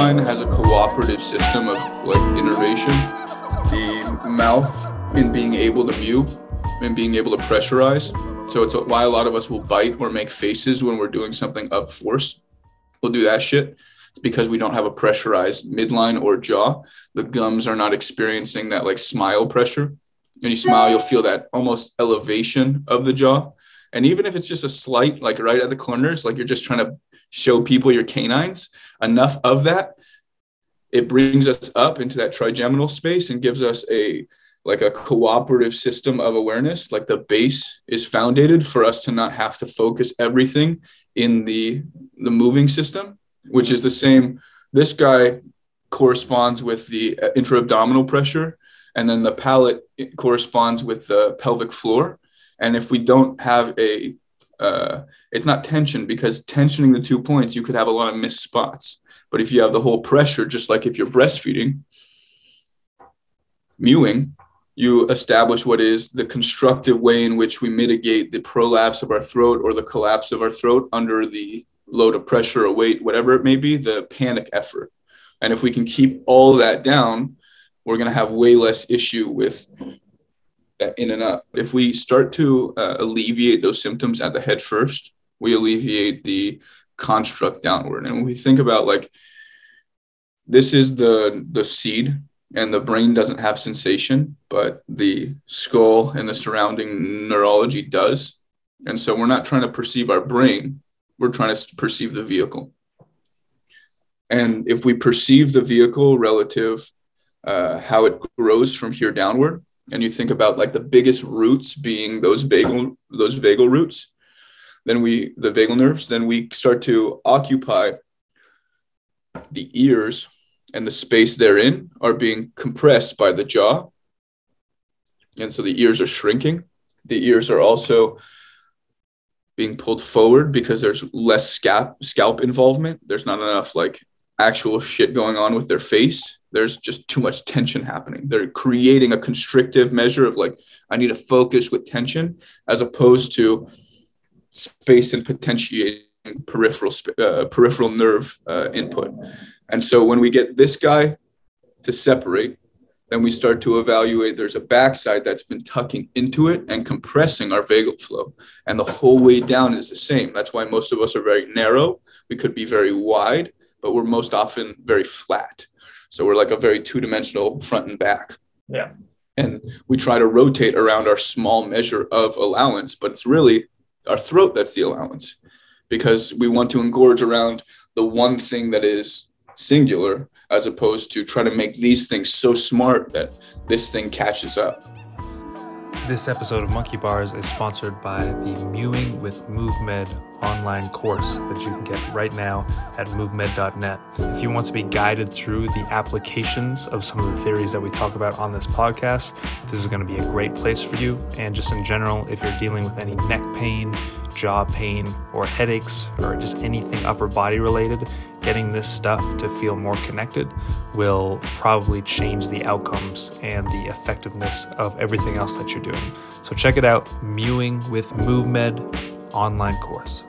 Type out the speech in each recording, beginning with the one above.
Has a cooperative system of like innervation. The mouth in being able to mew and being able to pressurize. So it's why a lot of us will bite or make faces when we're doing something up force. We'll do that shit. It's because we don't have a pressurized midline or jaw. The gums are not experiencing that like smile pressure. When you smile, you'll feel that almost elevation of the jaw. And even if it's just a slight, like right at the corners, like you're just trying to show people your canines, enough of that, it brings us up into that trigeminal space and gives us a like a cooperative system of awareness. Like the base is founded for us to not have to focus everything in the the moving system which is the same. This guy corresponds with the uh, intra-abdominal pressure and then the palate corresponds with the pelvic floor. And if we don't have a uh, it's not tension because tensioning the two points, you could have a lot of missed spots. But if you have the whole pressure, just like if you're breastfeeding, mewing, you establish what is the constructive way in which we mitigate the prolapse of our throat or the collapse of our throat under the load of pressure or weight, whatever it may be, the panic effort. And if we can keep all that down, we're going to have way less issue with in and up. If we start to uh, alleviate those symptoms at the head first, we alleviate the construct downward. And when we think about like this is the the seed and the brain doesn't have sensation, but the skull and the surrounding neurology does. And so we're not trying to perceive our brain, we're trying to perceive the vehicle. And if we perceive the vehicle relative uh, how it grows from here downward, and you think about like the biggest roots being those vagal those vagal roots, then we the vagal nerves, then we start to occupy the ears and the space therein are being compressed by the jaw. And so the ears are shrinking. The ears are also being pulled forward because there's less scalp scalp involvement. There's not enough like actual shit going on with their face. There's just too much tension happening. They're creating a constrictive measure of like, I need to focus with tension as opposed to space and potentiating peripheral uh, peripheral nerve uh, input. And so when we get this guy to separate, then we start to evaluate there's a backside that's been tucking into it and compressing our vagal flow. And the whole way down is the same. That's why most of us are very narrow. We could be very wide, but we're most often very flat. So we're like a very two dimensional front and back. Yeah. And we try to rotate around our small measure of allowance, but it's really our throat that's the allowance because we want to engorge around the one thing that is singular as opposed to try to make these things so smart that this thing catches up. This episode of Monkey Bars is sponsored by the Mewing with Movmed online course that you can get right now at movmed.net. If you want to be guided through the applications of some of the theories that we talk about on this podcast, this is going to be a great place for you. And just in general, if you're dealing with any neck pain, jaw pain, or headaches, or just anything upper body related, getting this stuff to feel more connected will probably change the outcomes and the effectiveness of everything else that you're doing. So check it out, Mewing with Movmed online course.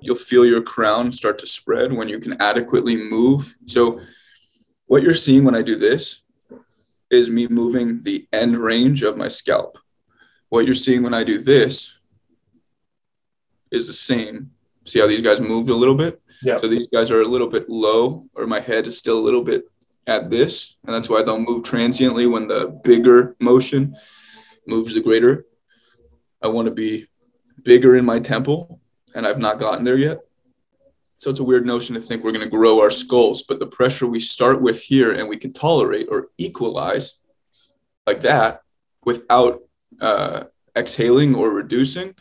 You'll feel your crown start to spread when you can adequately move. So what you're seeing when I do this is me moving the end range of my scalp. What you're seeing when I do this is the same. See how these guys moved a little bit? Yeah. So these guys are a little bit low, or my head is still a little bit at this. And that's why they'll move transiently when the bigger motion moves the greater. I want to be bigger in my temple, and I've not gotten there yet. So it's a weird notion to think we're going to grow our skulls, but the pressure we start with here and we can tolerate or equalize like that without uh, exhaling or reducing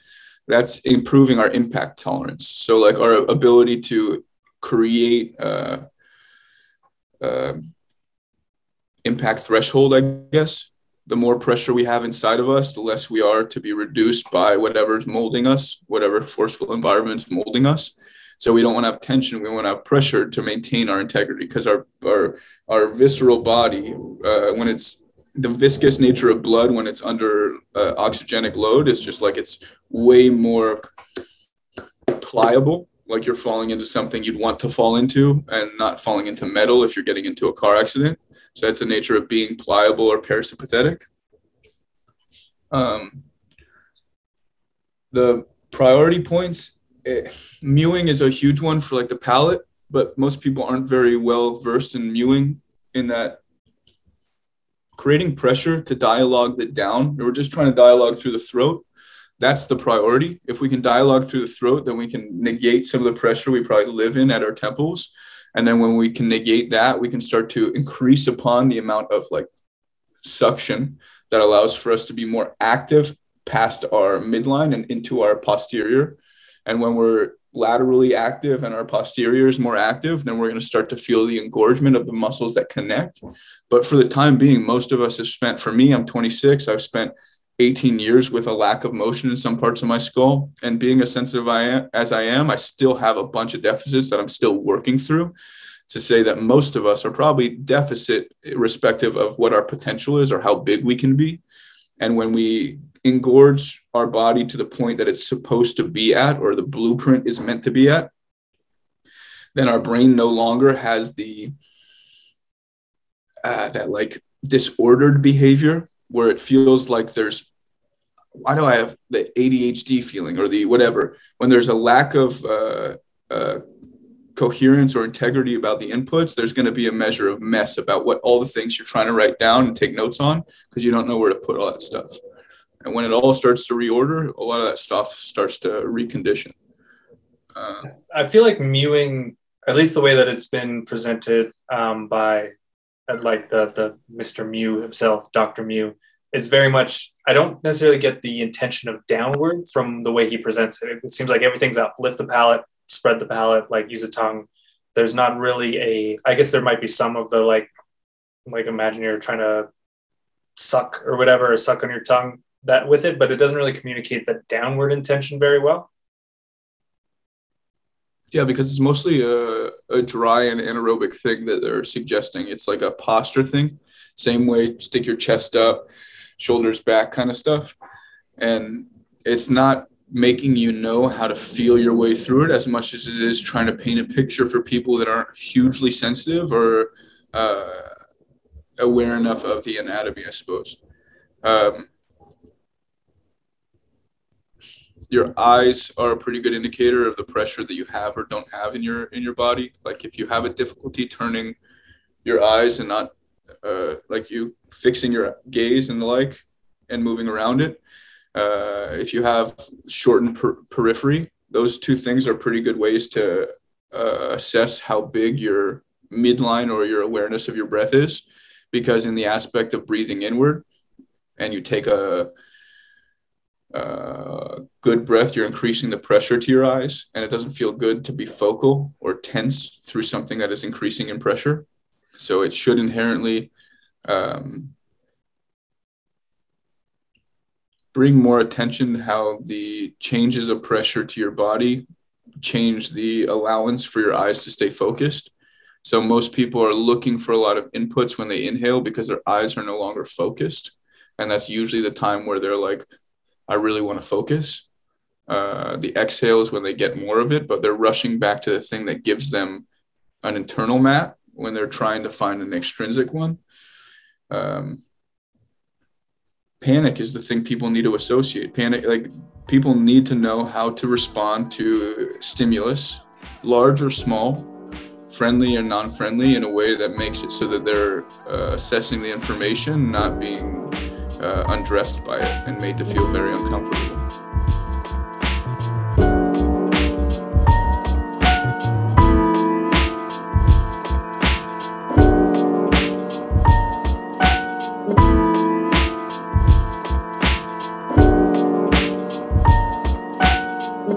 that's improving our impact tolerance. So, like our ability to create uh, uh, impact threshold, I guess. The more pressure we have inside of us, the less we are to be reduced by whatever's molding us, whatever forceful environment's molding us. So we don't want to have tension. We want to have pressure to maintain our integrity because our our our visceral body, uh, when it's the viscous nature of blood when it's under uh, oxygenic load is just like it's way more pliable like you're falling into something you'd want to fall into and not falling into metal if you're getting into a car accident. So that's the nature of being pliable or parasympathetic. Um, the priority points, it, eh, mewing is a huge one for like the palate, but most people aren't very well versed in mewing in that creating pressure to dialogue that down. We're just trying to dialogue through the throat. That's the priority. If we can dialogue through the throat, then we can negate some of the pressure we probably live in at our temples. And then when we can negate that, we can start to increase upon the amount of like suction that allows for us to be more active past our midline and into our posterior. And when we're laterally active and our posterior is more active, then we're going to start to feel the engorgement of the muscles that connect. But for the time being, most of us have spent, for me, I'm 26, I've spent 18 years with a lack of motion in some parts of my skull. And being as sensitive I am, as I am, I still have a bunch of deficits that I'm still working through to say that most of us are probably deficit irrespective of what our potential is or how big we can be. And when we engorge our body to the point that it's supposed to be at or the blueprint is meant to be at, then our brain no longer has the uh, that like disordered behavior where it feels like there's why do I have the ADHD feeling or the whatever when there's a lack of uh, uh, coherence or integrity about the inputs, there's going to be a measure of mess about what all the things you're trying to write down and take notes on because you don't know where to put all that stuff. And when it all starts to reorder, a lot of that stuff starts to recondition. Uh, I feel like mewing, at least the way that it's been presented um, by uh, like the, the Mr. Mew himself, Dr. Mew, is very much, I don't necessarily get the intention of downward from the way he presents it. It seems like everything's up, lift the palate, spread the palate, like use a tongue. There's not really a, I guess there might be some of the like, like imagine you're trying to suck or whatever, or suck on your tongue that with it, but it doesn't really communicate the downward intention very well. Yeah, because it's mostly a, a dry and anaerobic thing that they're suggesting. It's like a posture thing. Same way, stick your chest up, shoulders back kind of stuff. And it's not making you know how to feel your way through it as much as it is trying to paint a picture for people that aren't hugely sensitive or uh, aware enough of the anatomy, I suppose. Um, your eyes are a pretty good indicator of the pressure that you have or don't have in your in your body. Like if you have a difficulty turning your eyes and not uh, like you fixing your gaze and the like and moving around it, uh, if you have shortened per- periphery, those two things are pretty good ways to uh, assess how big your midline or your awareness of your breath is. Because in the aspect of breathing inward, and you take a, a good breath, you're increasing the pressure to your eyes, and it doesn't feel good to be focal or tense through something that is increasing in pressure. So it should inherently um, bring more attention to how the changes of pressure to your body change the allowance for your eyes to stay focused. So most people are looking for a lot of inputs when they inhale because their eyes are no longer focused. And that's usually the time where they're like, I really want to focus. Uh, the exhale is when they get more of it, but they're rushing back to the thing that gives them an internal map when they're trying to find an extrinsic one. Um, panic is the thing people need to associate. Panic, like people need to know how to respond to stimulus, large or small, friendly or non friendly, in a way that makes it so that they're uh, assessing the information, not being uh, undressed by it and made to feel very uncomfortable.